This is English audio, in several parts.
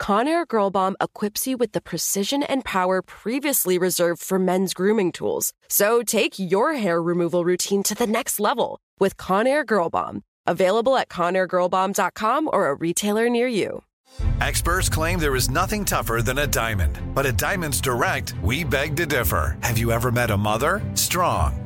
Conair Girl Bomb equips you with the precision and power previously reserved for men's grooming tools. So take your hair removal routine to the next level with Conair Girl Bomb. Available at ConairGirlBomb.com or a retailer near you. Experts claim there is nothing tougher than a diamond. But at Diamonds Direct, we beg to differ. Have you ever met a mother? Strong,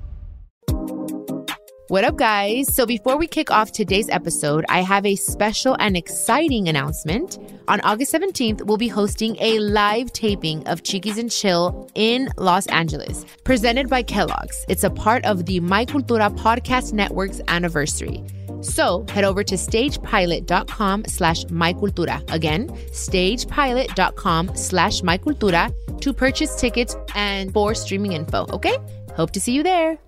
What up, guys? So, before we kick off today's episode, I have a special and exciting announcement. On August 17th, we'll be hosting a live taping of Chiquis and Chill in Los Angeles, presented by Kellogg's. It's a part of the My Cultura Podcast Network's anniversary. So head over to stagepilot.com slash mycultura. Again, stagepilot.com slash mycultura to purchase tickets and for streaming info, okay? Hope to see you there.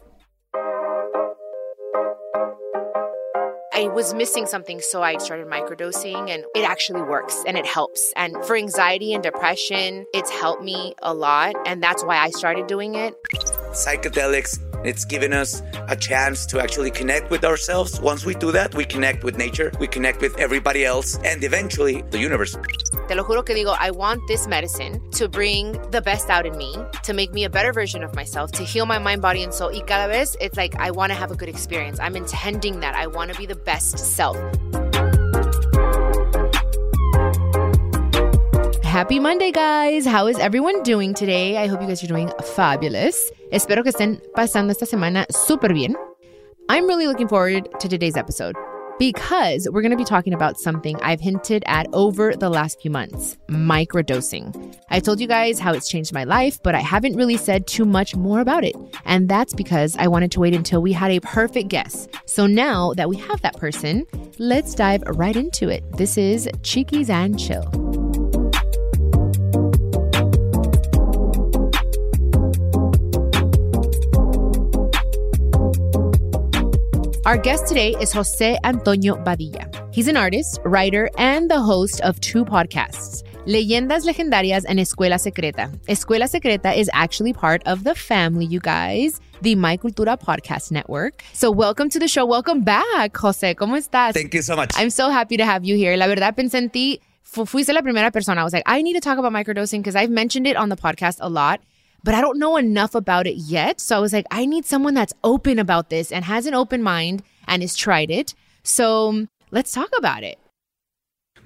I was missing something, so I started microdosing, and it actually works and it helps. And for anxiety and depression, it's helped me a lot, and that's why I started doing it. Psychedelics, it's given us a chance to actually connect with ourselves. Once we do that, we connect with nature, we connect with everybody else, and eventually the universe. Te lo juro que digo, I want this medicine to bring the best out in me, to make me a better version of myself, to heal my mind, body, and soul. Y cada vez, it's like I want to have a good experience. I'm intending that. I want to be the best self. Happy Monday, guys. How is everyone doing today? I hope you guys are doing fabulous. Espero que estén pasando esta semana súper bien. I'm really looking forward to today's episode because we're going to be talking about something I've hinted at over the last few months microdosing. I told you guys how it's changed my life, but I haven't really said too much more about it. And that's because I wanted to wait until we had a perfect guest. So now that we have that person, let's dive right into it. This is Chiquis and Chill. Our guest today is Jose Antonio Badía. He's an artist, writer, and the host of two podcasts. Leyendas Legendarias and Escuela Secreta. Escuela Secreta is actually part of the family, you guys, the My Cultura Podcast Network. So, welcome to the show. Welcome back, Jose. ¿Cómo estás? Thank you so much. I'm so happy to have you here. La verdad, pensé en ti. Fuiste la primera persona. I was like, I need to talk about microdosing because I've mentioned it on the podcast a lot, but I don't know enough about it yet. So I was like, I need someone that's open about this and has an open mind and has tried it. So um, let's talk about it.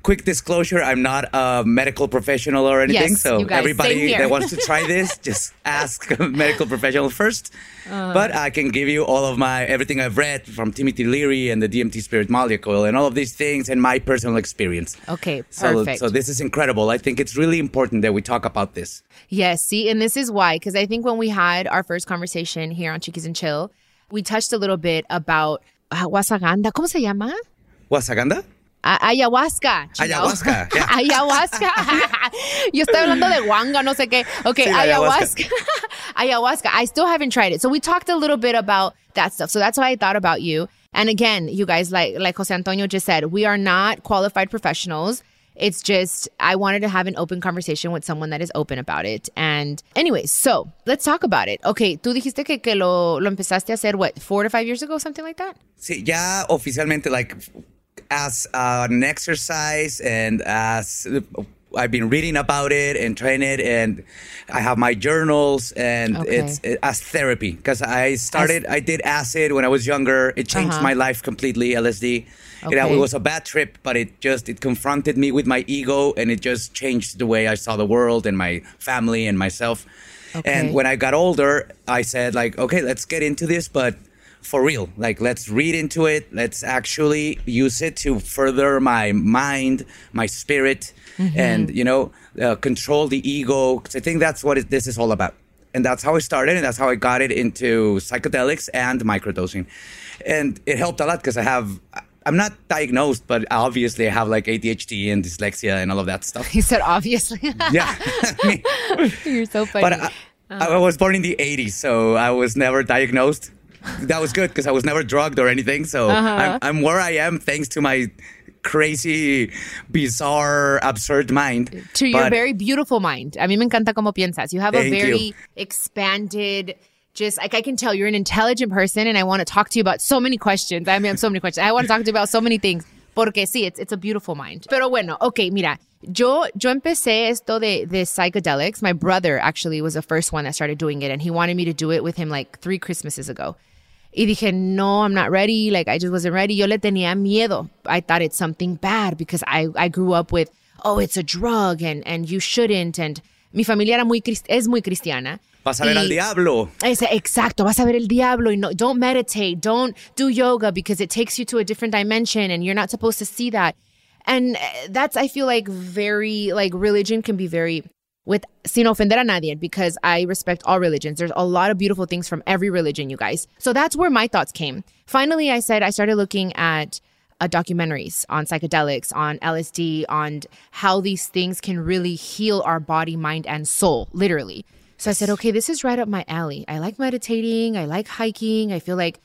Quick disclosure I'm not a medical professional or anything. Yes, so, guys, everybody that wants to try this, just ask a medical professional first. Uh. but I can give you all of my everything I've read from Timothy Leary and the DMT Spirit Molecule and all of these things and my personal experience. Okay, So, perfect. so this is incredible. I think it's really important that we talk about this. Yes, see, and this is why, because I think when we had our first conversation here on Chiquis and Chill, we touched a little bit about uh, wasaganda. ¿Cómo se llama? Wasaganda? A- ayahuasca. Ayahuasca, yeah. ayahuasca. Yo estoy hablando de guanga, no sé qué. Okay, Sí, ayahuasca. ayahuasca. I still haven't tried it. So we talked a little bit about that stuff. So that's why I thought about you. And again, you guys, like like Jose Antonio just said, we are not qualified professionals. It's just I wanted to have an open conversation with someone that is open about it. And anyways, so let's talk about it. Okay, tú dijiste que, que lo, lo empezaste a hacer, what, four to five years ago, something like that? Sí, ya oficialmente, like, as an exercise and as I've been reading about it and trying it, and I have my journals, and Okay. it's it, as therapy because I started. I did acid when I was younger. It changed Uh-huh. my life completely. LSD. It, Okay. it was a bad trip, but it just it confronted me with my ego, and it just changed the way I saw the world and my family and myself. Okay. And when I got older, I said like, okay, let's get into this, but for real. Like, let's read into it. Let's actually use it to further my mind, my spirit, and you know, uh, control the ego. Because I think that's what it, this is all about. And that's how I started, and that's how I got it into psychedelics and microdosing. And it helped a lot because I have. I'm not diagnosed, but obviously I have like ADHD and dyslexia and all of that stuff. He said, obviously. Yeah. You're so funny. but I, I was born in the 80s, so I was never diagnosed. That was good because I was never drugged or anything. So Uh-huh. I'm, I'm where I am thanks to my crazy, bizarre, absurd mind. to your very beautiful mind. A mí me encanta cómo piensas. You have a Thank you. very expanded, just like I can tell you're an intelligent person, and I want to talk to you about so many questions. I mean, I have so many questions. I want to talk to you about so many things. Porque sí, it's, it's a beautiful mind. Pero bueno, okay, mira, yo, yo empecé esto de, de psychedelics. My brother actually was the first one that started doing it, and he wanted me to do it with him like three Christmases ago. Y dije, no, I'm not ready. Like, I just wasn't ready. Yo le tenía miedo. I thought it's something bad because I, I grew up with, oh, it's a drug and, and you shouldn't. And mi familia era muy, es muy cristiana. vas a ver Y- al diablo. Ese, exacto, vas a ver el diablo. Y no, don't meditate. Don't do yoga because it takes you to a different dimension and you're not supposed to see that. And uh, that's, I feel like, very, like, religion can be very, with, sin ofender a nadie, because I respect all religions. There's a lot of beautiful things from every religion, you guys. So that's where my thoughts came. Finally, I said, I started looking at uh, documentaries on psychedelics, on LSD, on how these things can really heal our body, mind, and soul, literally. So I said, okay, this is right up my alley. I like meditating. I like hiking. I feel like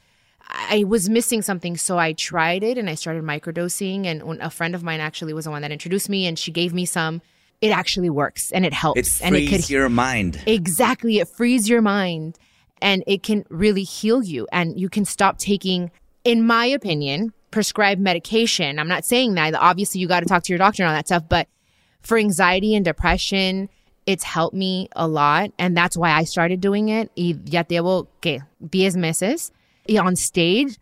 I was missing something. So I tried it and I started microdosing. And a friend of mine actually was the one that introduced me and she gave me some. It actually works and it helps. It and frees your mind. Exactly. It frees your mind and it can really heal you. And you can stop taking, in my opinion, prescribed medication. I'm not saying that. Obviously, you got to talk to your doctor and all that stuff. But for anxiety and depression, it's helped me a lot. And that's why I started doing it. Y ya llevo, ¿qué? 10 meses. Y on stage,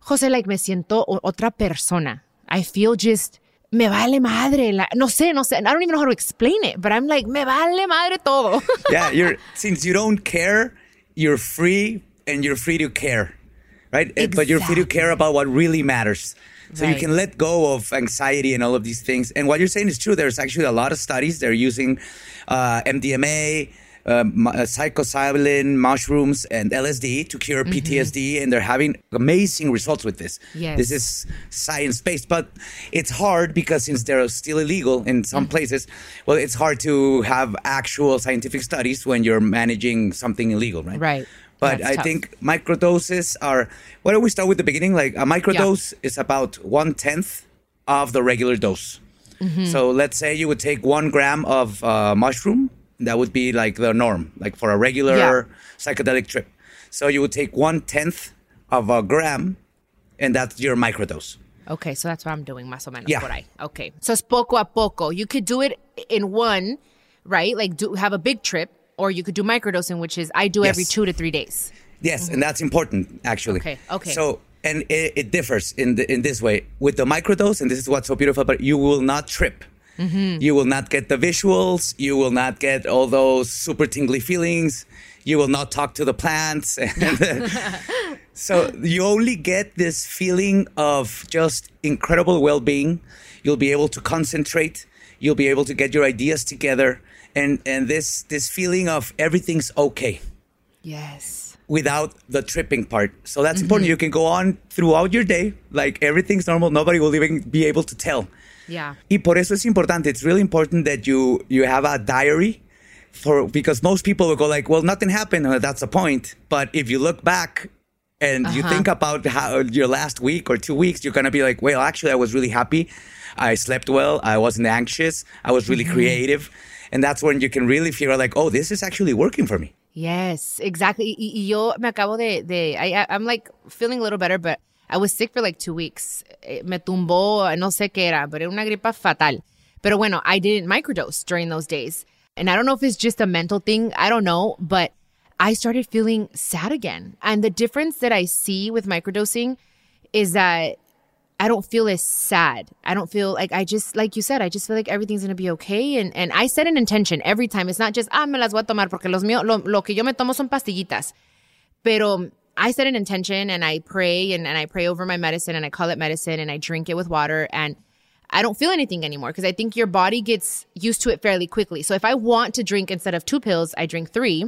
Jose, like, me siento otra persona. I feel just, me vale madre. La, no sé, no sé. I don't even know how to explain it, but I'm like, me vale madre todo. yeah, you're since you don't care, you're free and you're free to care, right? And- But you're free to care about what really matters. So you can let go of anxiety and all of these things. And what you're saying is true. There's actually a lot of studies. They're using uh, MDMA, uh, uh, psilocybin, mushrooms, and LSD to cure PTSD, and they're having amazing results with this. Yes. This is science based, but it's hard because since they're still illegal in some places, well, it's hard to have actual scientific studies when you're managing something illegal, right? Right. But That's I tough. think microdoses are. Why don't we start with the beginning? Like a microdose is about one tenth of the regular dose. Mm-hmm. So let's say you would take one gram of uh, mushroom. That would be like the norm, like for a regular Yeah. psychedelic trip. So you would take one tenth of a gram, and that's your microdose. Okay, so that's what I'm doing, más o menos, Yeah. por ahí. Okay, so it's poco a poco. You could do it in one, right? Like do have a big trip, or you could do microdosing, which is I do every two to three days. Yes, and mm-hmm. that's important actually. Okay, okay. So and it, it differs in the, in this way with the microdose, and this is what's so beautiful. But you will not trip. Mm-hmm. You will not get the visuals. You will not get all those super tingly feelings. You will not talk to the plants. So you only get this feeling of just incredible well-being. You'll be able to concentrate. You'll be able to get your ideas together, and and this this feeling of everything's okay Yes. without the tripping part. So that's important. You can go on throughout your day, like everything's normal. Nobody will even be able to tell. Yeah. Y por eso es importante. It's really important that you you have a diary for because most people will go like, well, nothing happened. That's the point. But if you look back and you uh-huh. think about how your last week or two weeks, you're gonna be like, well, actually, I was really happy. I slept well. I wasn't anxious. I was really mm-hmm. creative. And that's when you can really figure out like, oh, this is actually working for me. Yes, exactly. Y, y yo me acabo de, de I- I'm like feeling a little better, but I was sick for like two weeks. Eh, Me tumbó, no sé qué era, pero era una gripa fatal. Pero bueno, I didn't microdose during those days. And I don't know if it's just a mental thing. I don't know, but I started feeling sad again. And the difference that I see with microdosing is that I don't feel as sad. I don't feel like I just like you said, I just feel like everything's gonna be okay. And and I set an intention every time. It's not just ah me las voy a tomar porque los míos lo, lo que yo me tomo son pastillitas. Pero I set an intention and I pray and, and I pray over my medicine and I call it medicine and I drink it with water and I don't feel anything anymore because I think your body gets used to it fairly quickly. So if I want to drink instead of two pills, I drink three.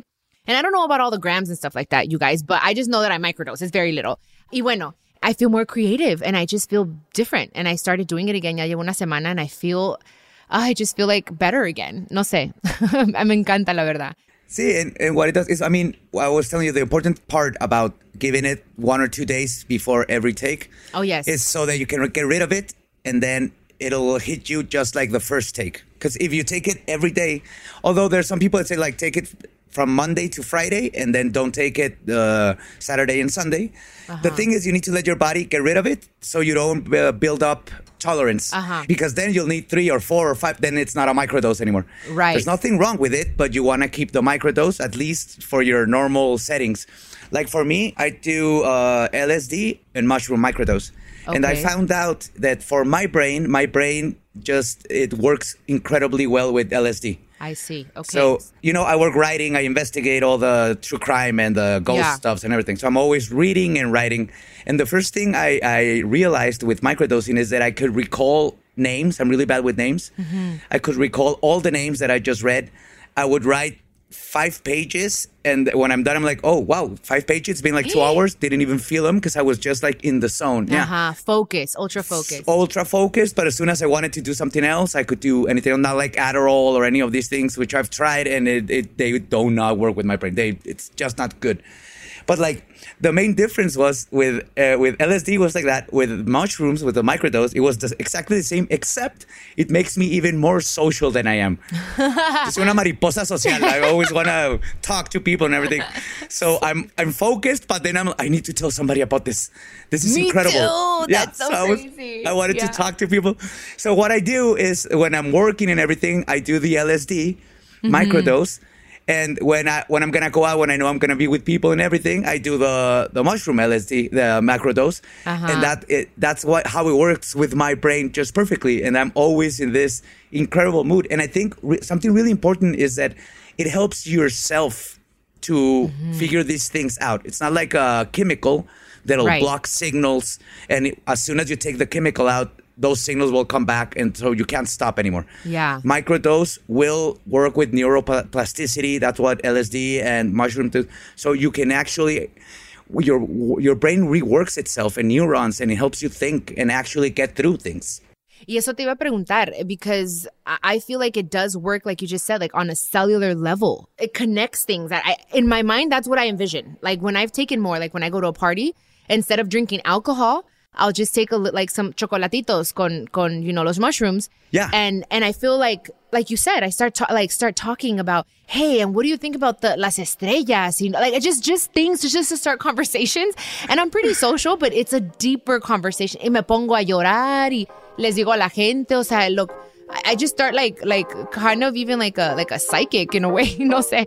And I don't know about all the grams and stuff like that, you guys, but I just know that I microdose. It's very little. Y bueno, I feel more creative and I just feel different. And I started doing it again. Ya llevo una semana and I feel, ah, I just feel like better again. No sé. Me encanta, la verdad. See, and, and what it does is, I mean, I was telling you the important part about giving it one or two days before every take. Oh, yes. Is so that you can get rid of it and then it'll hit you just like the first take. Because if you take it every day, although there's some people that say like take it from Monday to Friday and then don't take it uh, Saturday and Sunday. The thing is, you need to let your body get rid of it so you don't uh, build up tolerance. Uh-huh. Because then you'll need three or four or five, then it's not a microdose anymore. Right. There's nothing wrong with it, but you want to keep the microdose at least for your normal settings. Like for me, I do uh, LSD and mushroom microdose. And I found out that for my brain, my brain just, it works incredibly well with LSD. I see. Okay. So, you know, I work writing, I investigate all the true crime and the ghost Yeah. stuffs and everything. So I'm always reading and writing. And the first thing I, I realized with microdosing is that I could recall names. I'm really bad with names. Mm-hmm. I could recall all the names that I just read. I would write five pages. And when I'm done, I'm like, oh, wow, five pages. It's been like two hours. Didn't even feel them because I was just like in the zone. Yeah uh-huh. Focus, ultra focus. ultra focused, but as soon as I wanted to do something else, I could do anything. Not like Adderall or any of these things, which I've tried, and it, it they do not work with my brain. They it's just not good. But like the main difference was with uh, with LSD was like that. With mushrooms, with the microdose, it was the, exactly the same, except it makes me even more social than I am. Just una mariposa social. I always want to talk to people and everything. So I'm I'm focused, but then I'm I need to tell somebody about this. This is Me incredible. too. That's so I was- crazy. I wanted Yeah. to talk to people. So what I do is when I'm working and everything, I do the LSD Mm-hmm. microdose. And when I when I'm gonna go out, when I know I'm gonna be with people and everything, I do the the mushroom LSD, the macrodose, Uh-huh. and that it, that's what how it works with my brain just perfectly. And I'm always in this incredible mood. And I think re- something really important is that it helps yourself to Mm-hmm. figure these things out. It's not like a chemical that'll Right. block signals, and it, as soon as you take the chemical out, those signals will come back, and so you can't stop anymore. Yeah. Microdose will work with neuroplasticity. That's what LSD and mushroom do. So you can actually. Your your brain reworks itself and neurons, and it helps you think and actually get through things. Y eso te iba a preguntar because I I feel like it does work, like you just said, like on a cellular level. It connects things. That I, in my mind, that's what I envision. Like when I've taken more, like when I go to a party, instead of drinking alcohol, I'll just take a li- like some chocolatitos con con you know los mushrooms. Yeah. And and I feel like like you said, I start ta- like start talking about hey, and what do you think about the las estrellas? You know, like just just things just to start conversations. And I'm pretty social, but it's a deeper conversation. Y me pongo a llorar y les digo a la gente, o sea, look. I I just start like like kind of even like a like a psychic in a way, no sé.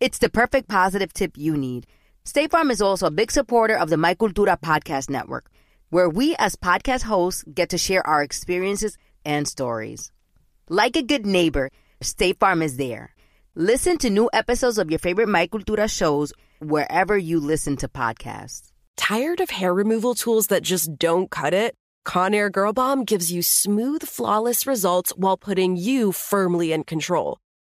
It's the perfect positive tip you need. State Farm is also a big supporter of the My Cultura podcast network, where we as podcast hosts get to share our experiences and stories. Like a good neighbor, State Farm is there. Listen to new episodes of your favorite My Cultura shows wherever you listen to podcasts. Tired of hair removal tools that just don't cut it? Conair Girl Bomb gives you smooth, flawless results while putting you firmly in control.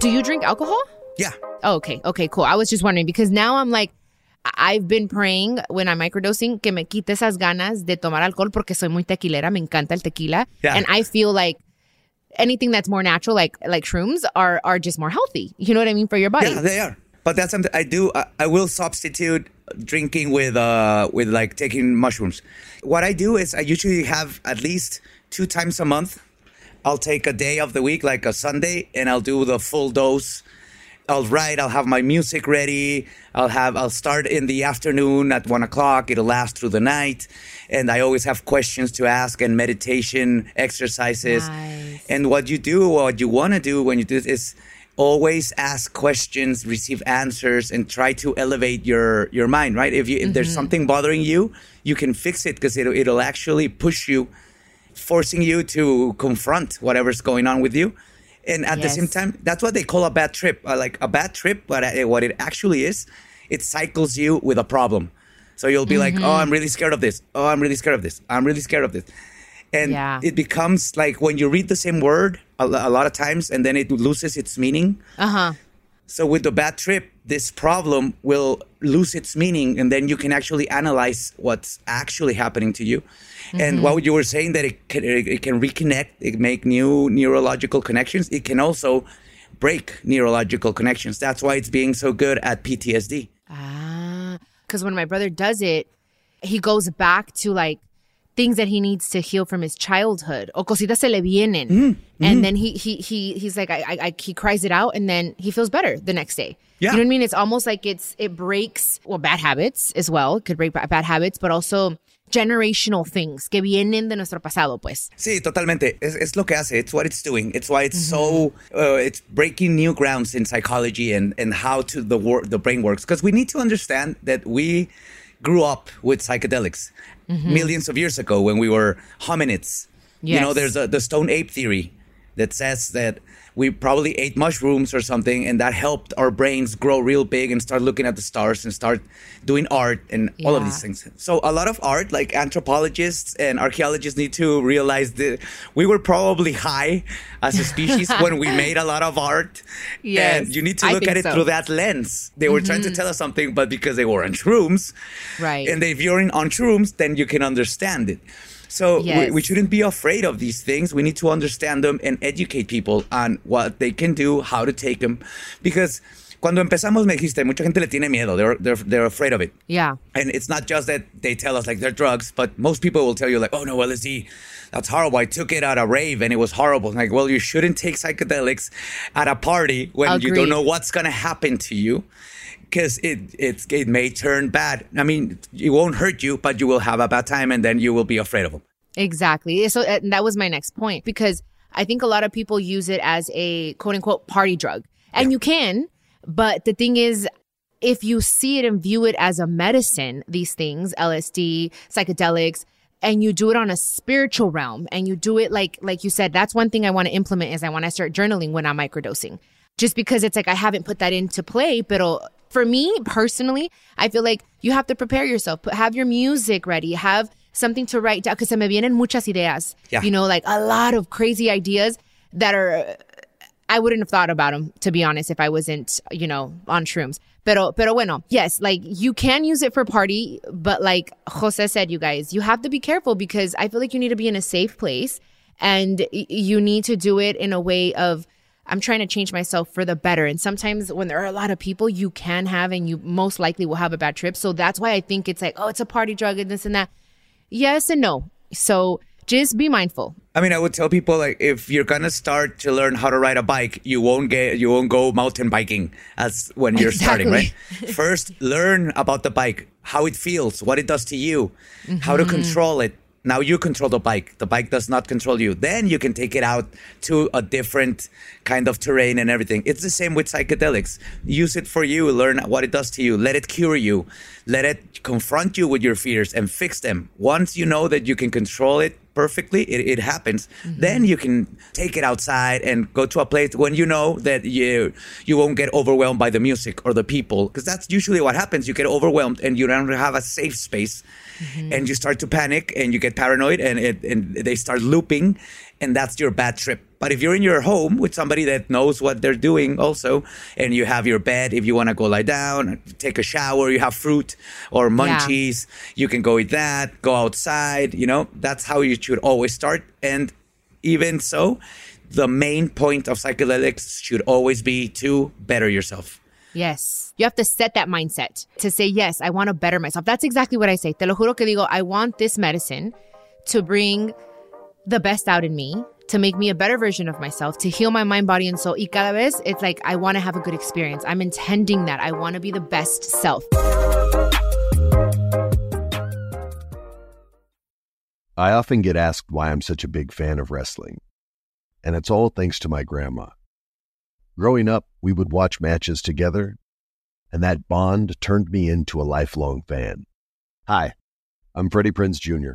Do you drink alcohol? Yeah. Oh, okay. Okay, cool. I was just wondering because now I'm like, I've been praying when I'm microdosing que me quite esas ganas de tomar alcohol porque soy muy tequilera. Me encanta el tequila. Yeah. And I feel like anything that's more natural, like like shrooms, are are just more healthy. You know what I mean for your body. Yeah, they are. But that's something I do. I, I will substitute drinking with uh with like taking mushrooms. What I do is I usually have at least two times a month. I'll take a day of the week, like a Sunday, and I'll do the full dose. I'll write. I'll have my music ready. I'll have. I'll start in the afternoon at one o'clock. It'll last through the night, and I always have questions to ask and meditation exercises. Nice. And what you do, what you want to do when you do this is always ask questions, receive answers, and try to elevate your your mind. Right? If you if there's mm-hmm. something bothering you, you can fix it because it'll it'll actually push you, forcing you to confront whatever's going on with you. And at the same time, that's what they call a bad trip. Uh, like a bad trip, but uh, what it actually is, it cycles you with a problem. So you'll be like, oh, I'm really scared of this. Oh, I'm really scared of this. I'm really scared of this. And Yeah. it becomes like when you read the same word a, a lot of times and then it loses its meaning. Uh huh. So with the bad trip, this problem will lose its meaning, and then you can actually analyze what's actually happening to you. And what you were saying that it can, it can reconnect, it make new neurological connections. It can also break neurological connections. That's why it's being so good at PTSD. Ah, because when my brother does it, he goes back to like things that he needs to heal from his childhood. O cositas se le vienen, Mm-hmm. and then he he he he's like I, I I he cries it out, and then he feels better the next day. Yeah. you know what I mean. It's almost like it's it breaks well bad habits as well. It could break ba- bad habits, but also generational things que vienen de nuestro pasado, pues. Sí, totalmente. Es, es lo que hace. It's what it's doing. It's why it's so. Uh, it's breaking new grounds in psychology and and how to the wor- the brain works. Because we need to understand that we grew up with psychedelics mm-hmm. millions of years ago when we were hominids. You know, there's a, the stone ape theory that says that we probably ate mushrooms or something, and that helped our brains grow real big and start looking at the stars and start doing art and all of these things. So a lot of art, like anthropologists and archaeologists, need to realize that we were probably high as a species when we made a lot of art. Yes, and you need to look at it so. Mm-hmm. through that lens. They were trying to tell us something, but because they were on shrooms, Right. And if you're in on shrooms, then you can understand it. So we, Yes. we shouldn't be afraid of these things. We need to understand them and educate people on what they can do, how to take them, because. Cuando empezamos me dijiste, mucha gente le tiene miedo. They're, they're, they're afraid of it. Yeah. And it's not just that they tell us like they're drugs, but most people will tell you like, oh no, LSD, that's horrible. I took it at a rave and it was horrible. Like, well, you shouldn't take psychedelics at a party when you don't know what's gonna happen to you. Because it it's, it may turn bad. I mean, it won't hurt you, but you will have a bad time, and then you will be afraid of them. Exactly. So uh, that was my next point because I think a lot of people use it as a quote unquote party drug. And you can, but the thing is, if you see it and view it as a medicine, these things, LSD, psychedelics, and you do it on a spiritual realm and you do it like like you said, that's one thing I want to implement is I want to start journaling when I'm microdosing. Just because it's like I haven't put that into play, but For me personally, I feel like you have to prepare yourself. Put, have your music ready. Have something to write down because se me vienen muchas ideas. Yeah. You know, like a lot of crazy ideas that are I wouldn't have thought about them to be honest if I wasn't, you know, on shrooms. Pero pero bueno, yes, like you can use it for party, but like Jose said you guys, you have to be careful because I feel like you need to be in a safe place and y- you need to do it in a way of I'm trying to change myself for the better. And sometimes when there are a lot of people, you can have and you most likely will have a bad trip. So that's why I think it's like, oh, it's a party drug and this and that. Yes and no. So just be mindful. I mean, I would tell people like if you're gonna start to learn how to ride a bike, you won't get you won't go mountain biking as when you're starting, right? First, learn about the bike, how it feels, what it does to you, how to mm-hmm. control it. Now you control the bike. The bike does not control you. Then you can take it out to a different kind of terrain and everything. It's the same with psychedelics. Use it for you, learn what it does to you, let it cure you, let it confront you with your fears and fix them. Once you know that you can control it perfectly, it, it happens. Mm-hmm. Then you can take it outside and go to a place when you know that you you won't get overwhelmed by the music or the people, because that's usually what happens. You get overwhelmed and you don't have a safe space, mm-hmm. and you start to panic and you get paranoid and it, and they start looping, and that's your bad trip. But if you're in your home with somebody that knows what they're doing also, and you have your bed, if you want to go lie down, take a shower, you have fruit or munchies, you can go eat that, go outside, you know, that's how you should always start. And even so, the main point of psychedelics should always be to better yourself. Yes. You have to set that mindset to say, yes, I want to better myself. That's exactly what I say. Te lo juro que digo, I want this medicine to bring the best out in me, to make me a better version of myself, to heal my mind, body, and soul. Y cada vez, it's like, I want to have a good experience. I'm intending that. I want to be the best self. I often get asked why I'm such a big fan of wrestling, and it's all thanks to my grandma. Growing up, we would watch matches together, and that bond turned me into a lifelong fan. Hi, I'm Freddie Prinz Jr.,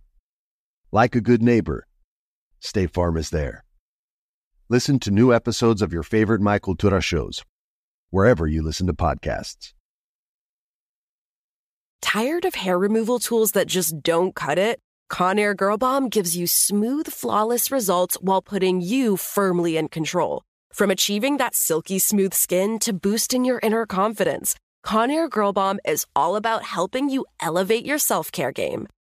Like a good neighbor, State Farm is there. Listen to new episodes of your favorite My Cultura shows, wherever you listen to podcasts. Tired of hair removal tools that just don't cut it? Conair Girl Bomb gives you smooth, flawless results while putting you firmly in control. From achieving that silky smooth skin to boosting your inner confidence, Conair Girl Bomb is all about helping you elevate your self care game.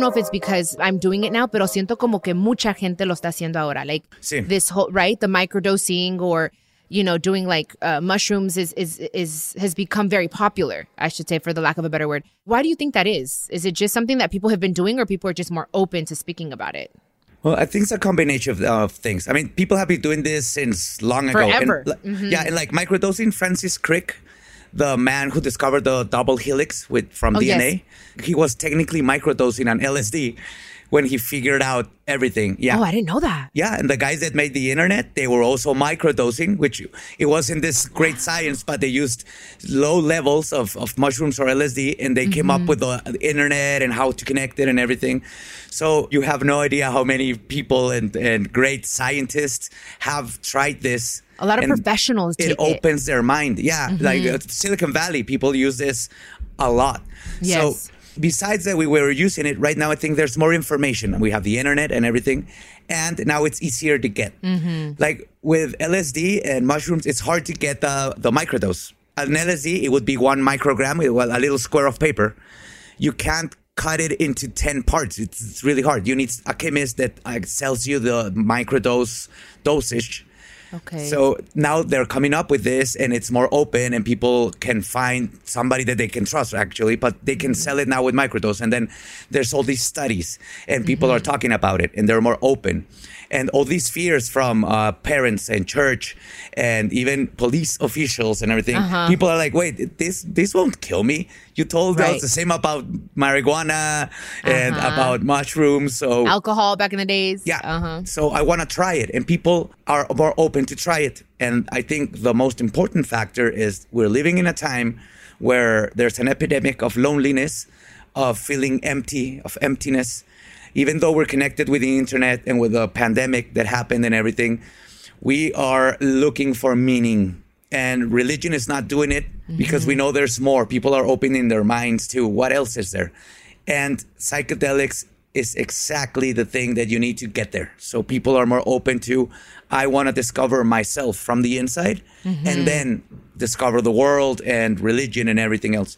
Don't know if it's because I'm doing it now, pero siento como que mucha gente lo está haciendo ahora. Like Sí. this whole right, the microdosing or you know doing like uh, mushrooms is is is has become very popular. I should say, for the lack of a better word. Why do you think that is? Is it just something that people have been doing, or people are just more open to speaking about it? Well, I think it's a combination of, of things. I mean, people have been doing this since long ago. And, Forever. li- Yeah, and like microdosing, Francis Crick, the man who discovered the double helix with from Oh, yes. DNA, he was technically microdosing on LSD when he figured out everything. Yeah. Oh, I didn't know that. Yeah, and the guys that made the internet, they were also microdosing, which it wasn't this great science, but they used low levels of, of mushrooms or LSD and they came Mm-hmm. up with the, the internet and how to connect it and everything. So you have no idea how many people and, and great scientists have tried this. A lot of and professionals It take it. Mm-hmm. opens their mind. Yeah, like uh, Silicon Valley, people use this a lot. Yes. So besides that we were using it right now i think there's more information we have the internet and everything and now it's easier to get like with lsd and mushrooms it's hard to get the, the microdose an lsd it would be one microgram well a little square of paper you can't cut it into 10 parts it's, it's really hard you need a chemist that uh, sells you the microdose dosage Okay. so now they're coming up with this and it's more open and people can find somebody that they can trust actually, but they can mm-hmm. sell it now with microdose. And then there's all these studies and people are mm-hmm. talking about it and they're more open. And all these fears from uh, parents and church and even police officials and everything, people are like, wait, this this won't kill me. You told Right. us the same about marijuana and about mushrooms. So Alcohol back in the days. yeah. Uh-huh. So I want to try it, and people are more open to try it. And I think the most important factor is we're living in a time where there's an epidemic of loneliness, of feeling empty, of emptiness. Even though we're connected with the internet and with the pandemic that happened and everything, we are looking for meaning. And religion is not doing it mm-hmm. because we know there's more. People are opening their minds to what else is there. And psychedelics is exactly the thing that you need to get there. So people are more open to, I want to discover myself from the inside mm-hmm. and then discover the world and religion and everything else.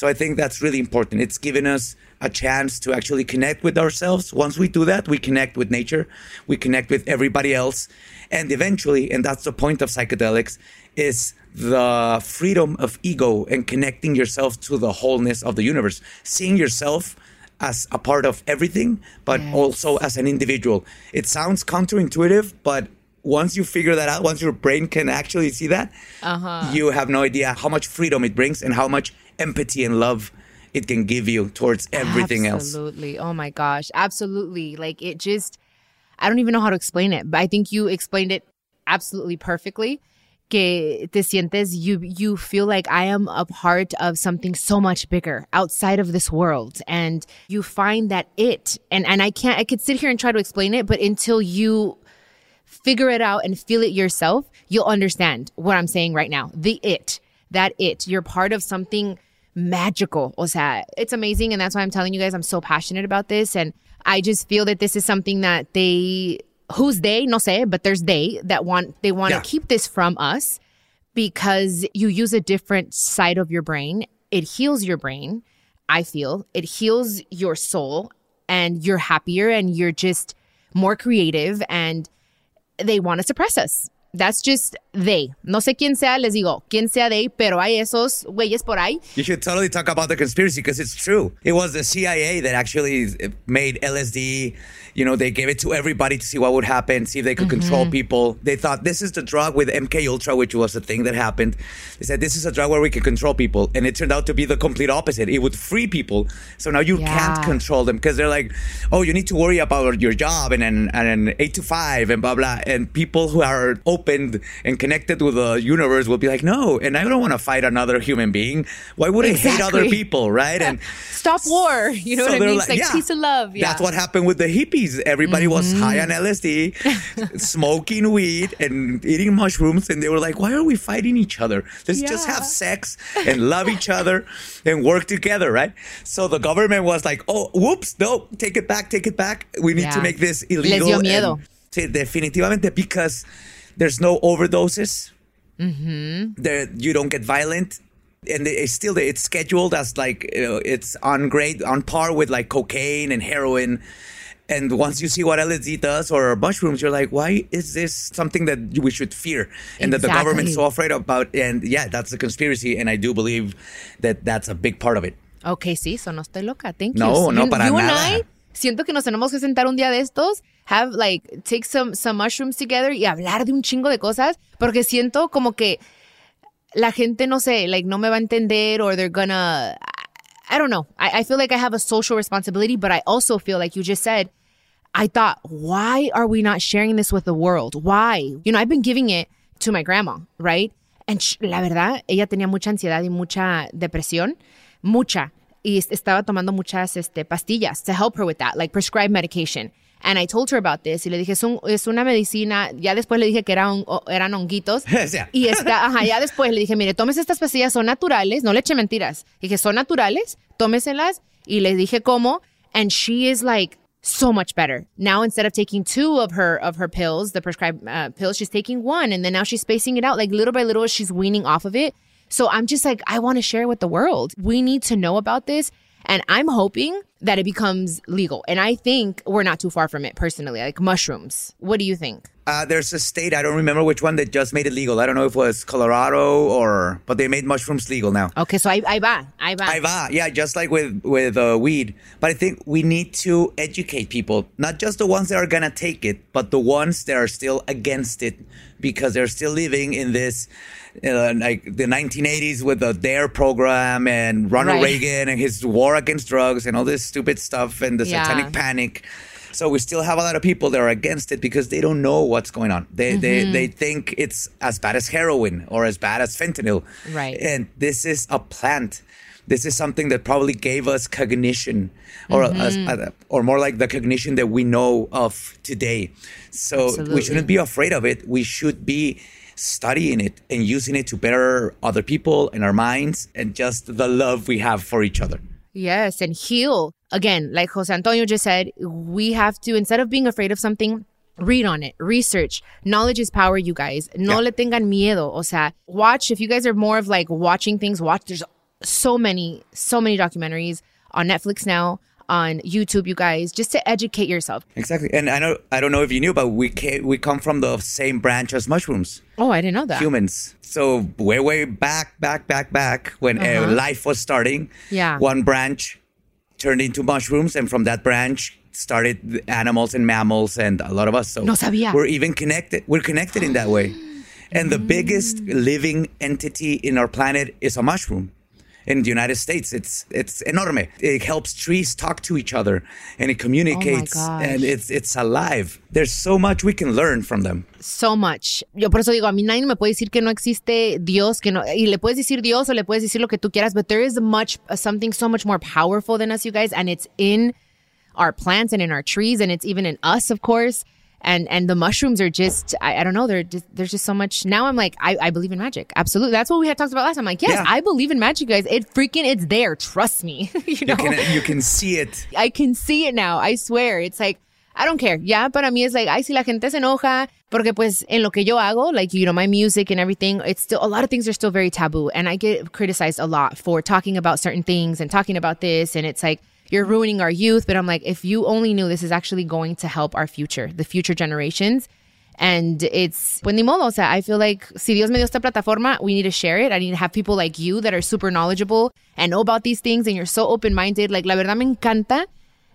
So I think that's really important. It's given us a chance to actually connect with ourselves. Once we do that, we connect with nature, we connect with everybody else. And eventually, and that's the point of psychedelics, is the freedom of ego and connecting yourself to the wholeness of the universe, seeing yourself as a part of everything, but also as an individual. It sounds counterintuitive, but once you figure that out, once your brain can actually see that, uh-huh. you have no idea how much freedom it brings and how much empathy and love it can give you towards everything else. Absolutely. Oh my gosh. Absolutely. Like it just, I don't even know how to explain it, but I think you explained it absolutely perfectly. Que te sientes, you, you feel like I am a part of something so much bigger outside of this world. And you find that it, and, and I can't, I could sit here and try to explain it, but until you figure it out and feel it yourself, you'll understand what I'm saying right now. The it, that it, you're part of something magical. O sea, it's amazing. And that's why I'm telling you guys, I'm so passionate about this. And I just feel that this is something that they, who's they, no sé, but there's they that want, they want to Yeah. keep this from us because you use a different side of your brain. It heals your brain. I feel it heals your soul and you're happier and you're just more creative and they want to suppress us. That's just they. No sé quién sea, les digo, quién sea they, pero hay esos güeyes por ahí. You should totally talk about the conspiracy because it's true. It was the CIA that actually eh, made LSD. You know, they gave it to everybody to see what would happen, see if they could mm-hmm. control people. They thought this is the drug with MK Ultra, which was the thing that happened. They said this is a drug where we can control people, and it turned out to be the complete opposite. It would free people, so now you Yeah. can't control them because they're like, oh, you need to worry about your job and an, and an eight to five and blah blah. And people who are opened and connected with the universe will be like, no, and I don't want to fight another human being. Why would I hate other people, right? And Stop war. You know so what I mean? It's like yeah. peace and love. Yeah. Mm-hmm. That's what happened with the hippies. Everybody was high on LSD, smoking weed and eating mushrooms, and they were like, "Why are we fighting each other? Let's just have sex and love each other and work together, right?" So the government was like, "Oh, whoops, no, take it back, take it back. We need to make this illegal. Les illegal." dio miedo. and- Sí, definitivamente because there's no overdoses. Mm-hmm. There, you don't get violent. And it's still it's scheduled as like you know, it's on grade on par with like cocaine and heroin. And once you see what LSD does or mushrooms, you're like, why is this something that we should fear and that the government's so afraid about? And yeah, that's a conspiracy, and I do believe that that's a big part of it. Okay, sí, so no estoy loca. Thank you. No, no, you, para you and. I, siento que nos tenemos que sentar un día de estos, have like, take some, some mushrooms together y hablar de un chingo de cosas, porque siento como que la gente, no sé, like, no me va a entender or they're gonna, I don't know. I, I feel like I have a social responsibility, but I also feel like you just said, I thought, why are we not sharing this with the world? Why? You know, I've been giving it to my grandma, right? And sh- la verdad, ella tenía mucha ansiedad y mucha depresión, mucha. Y estaba tomando muchas este, pastillas to help her with that, like prescribed medication. And I told her about this y le dije, es, un- es una medicina. Ya después le dije que era un- eran honguitos. Y está, ajá, ya después le dije, mire, tómese estas pastillas, son naturales, no le eche mentiras. Dije, son naturales, tómeselas. Y le dije cómo. And she is like so much better. Now, instead of taking two of her of her pills, the prescribed uh, pills, she's taking one. And then now she's spacing it out. Like little by little, she's weaning off of it. So I'm just like, I want to share with the world. We need to know about this. And I'm hoping that it becomes legal. And I think we're not too far from it personally, like mushrooms. What do you think? Uh, there's a state I don't remember which one that just made it legal. I don't know if it was Colorado or, but they made mushrooms legal now. Okay, so ahí, ahí va, ahí va. Ahí va. Yeah, just like with with uh, weed. But I think we need to educate people, not just the ones that are gonna take it, but the ones that are still against it because they're still living in this. Uh, like the 1980s with the DARE program and Ronald Right. Reagan and his war against drugs and all this stupid stuff and the Yeah. satanic panic. So we still have a lot of people that are against it because they don't know what's going on. They they Mm-hmm. they think it's as bad as heroin or as bad as fentanyl. Right. And this is a plant. This is something that probably gave us cognition, or Mm-hmm. uh, or more like the cognition that we know of today. So Absolutely. we shouldn't be afraid of it. We should be studying it and using it to better other people and our minds and just the love we have for each other. Yes, and heal. Again, like Jose Antonio just said, we have to, instead of being afraid of something, read on it, research. Knowledge is power, you guys. No Yeah. le tengan miedo. O sea, watch. If you guys are more of like watching things, watch. There's so many, so many documentaries on Netflix now, on YouTube, you guys, just to educate yourself. Exactly. And I know I don't know if you knew, but we came, we come from the same branch as mushrooms. Oh, I didn't know that. humans. So way, way back, back, back, back when uh, life was starting. Uh-huh. Yeah. One branch turned into mushrooms, and from that branch started animals and mammals and a lot of us. So No sabía. we're even connected. We're connected in that way. And the biggest Mm. living entity in our planet is a mushroom. In the United States, it's it's enorme. It helps trees talk to each other, and it communicates, Oh and it's it's alive. There's so much we can learn from them. so much. Yo por eso digo, a mí nadie me puede decir que no existe Dios, que no, y le puedes decir Dios o le puedes decir lo que tú quieras, but there is much, something so much more powerful than us, you guys, and it's in our plants and in our trees, and it's even in us, of course. And and the mushrooms are just, I, I don't know, they're just, there's just so much. Now I'm like, I, I believe in magic. Absolutely. That's what we had talked about last time. I'm like, yes, Yeah. I believe in magic, guys. It freaking, it's there. Trust me. you know? You can you can see it. I can see it now. I swear. It's like, I don't care. Ya para mí es like, ay, si la gente se enoja, porque pues en lo que yo hago, like, you know, my music and everything, it's still, a lot of things are still very taboo. And I get criticized a lot for talking about certain things and talking about this. And it's like, you're ruining our youth. But I'm like, if you only knew this is actually going to help our future, the future generations. And it's, pues ni modo, I feel like si Dios me dio esta plataforma, we need to share it. I need to have people like you that are super knowledgeable and know about these things and you're so open-minded. Like, la verdad me encanta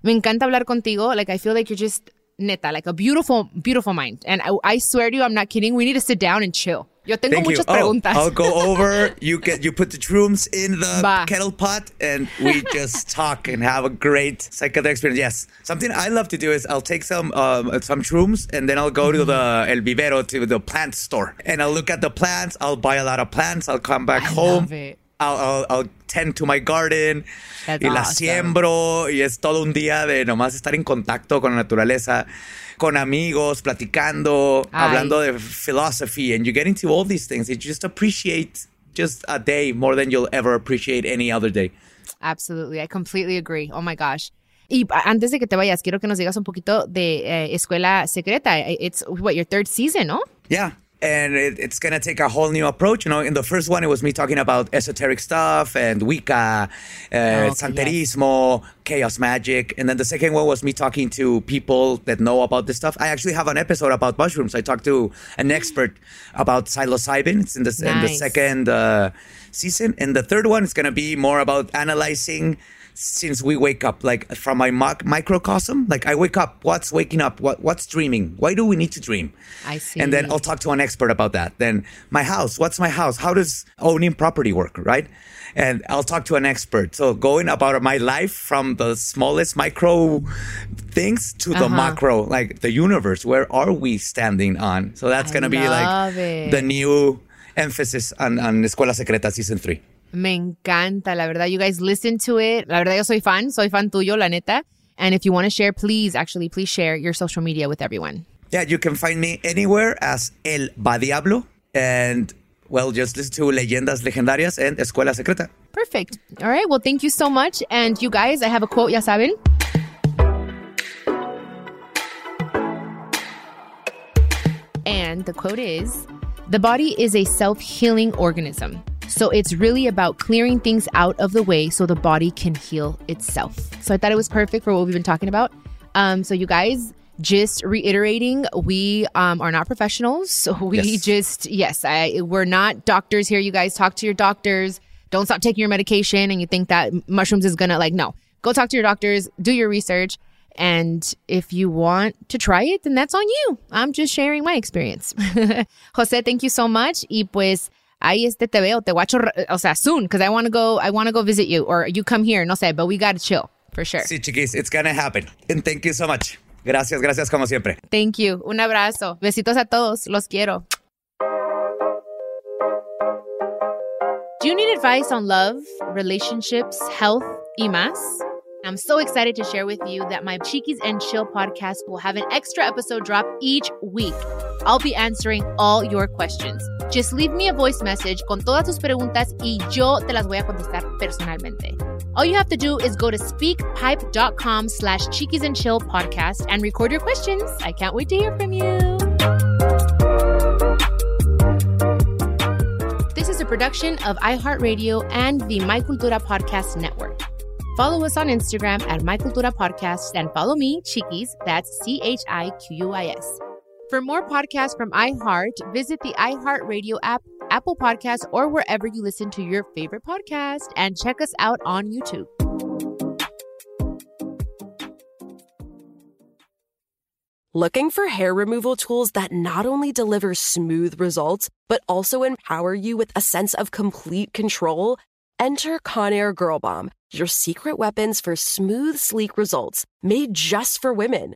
me encanta hablar contigo. Like, I feel like you're just neta, like a beautiful, beautiful mind. And I, I swear to you, I'm not kidding. We need to sit down and chill. Yo tengo Thank you. muchas Oh. I'll go over. You get you put the shrooms in the Va. kettle pot, and we just talk and have a great psychedelic experience. Yes, something I love to do is I'll take some um, some shrooms, and then I'll go to the el vivero to the plant store, and I'll look at the plants. I'll buy a lot of plants. I'll come back I home. love it. I'll, I'll, I'll tend to my garden That's y la awesome. siembro y es todo un día de nomás estar en contacto con la naturaleza, con amigos, platicando, Ay. hablando de philosophy and you get into all these things. You just appreciate just a day more than you'll ever appreciate any other day. Absolutely. I completely agree. Oh my gosh. Y antes de que te vayas, quiero que nos digas un poquito de eh, Escuela Secreta. It's what, your third season, ¿no? Yeah. And it, it's going to take a whole new approach. You know, in the first one, it was me talking about esoteric stuff and Wicca, uh, okay, Santerismo, chaos magic. And then the second one was me talking to people that know about this stuff. I actually have an episode about mushrooms. I talked to an expert about psilocybin. It's in the, in the second uh, season. And the third one is going to be more about analyzing since we wake up, like from my mic- microcosm, like I wake up, what's waking up? What what's dreaming? Why do we need to dream? I see. And then I'll talk to an expert about that. Then my house, what's my house? How does owning property work, right? And I'll talk to an expert. So going about my life from the smallest micro things to the Uh-huh. macro, like the universe. Where are we standing on? So that's gonna be like it. the new emphasis on, on Escuela Secreta season three. Me encanta, la verdad. You guys listen to it. La verdad, yo soy fan. Soy fan tuyo, la neta. And if you want to share, please, actually, please share your social media with everyone. Yeah, you can find me anywhere as El Va Diablo. And, well, just listen to Leyendas Legendarias and Escuela Secreta. Perfect. All right. Well, thank you so much. And you guys, I have a quote, ya saben. And the quote is The body is a self healing organism. So it's really about clearing things out of the way so the body can heal itself. So I thought it was perfect for what we've been talking about. Um, so, you guys, just reiterating, we um, are not professionals. So we Yes. just, yes, I, we're not doctors here. You guys talk to your doctors. Don't stop taking your medication and you think that mushrooms is gonna, like, no. Go talk to your doctors, do your research. And if you want to try it, then that's on you. I'm just sharing my experience. Jose, thank you so much. Y pues, ahí este te veo, te guacho, o sea, soon, because I want to go, I want to go visit you or you come here, no sé, but we got to chill for sure. Sí, chiquis, it's gonna happen. And thank you so much. Gracias, gracias como siempre. Thank you. Un abrazo. Besitos a todos. Los quiero. Do you need advice on love, relationships, health, y más? I'm so excited to share with you that my Chiquis and Chill podcast will have an extra episode drop each week. I'll be answering all your questions. Just leave me a voice message con todas tus preguntas y yo te las voy a contestar personalmente. All you have to do is go to speakpipe.com slash chiquis and chill podcast and record your questions. I can't wait to hear from you. This is a production of iHeartRadio and the My Cultura Podcast Network. Follow us on Instagram at My Cultura Podcast and follow me, Chiquis, that's C H I Q U I S. For more podcasts from iHeart, visit the iHeartRadio app, Apple Podcasts, or wherever you listen to your favorite podcast, and check us out on YouTube. Looking for hair removal tools that not only deliver smooth results, but also empower you with a sense of complete control? Enter Conair Girl Bomb, your secret weapons for smooth, sleek results made just for women.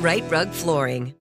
Rite Rug Flooring.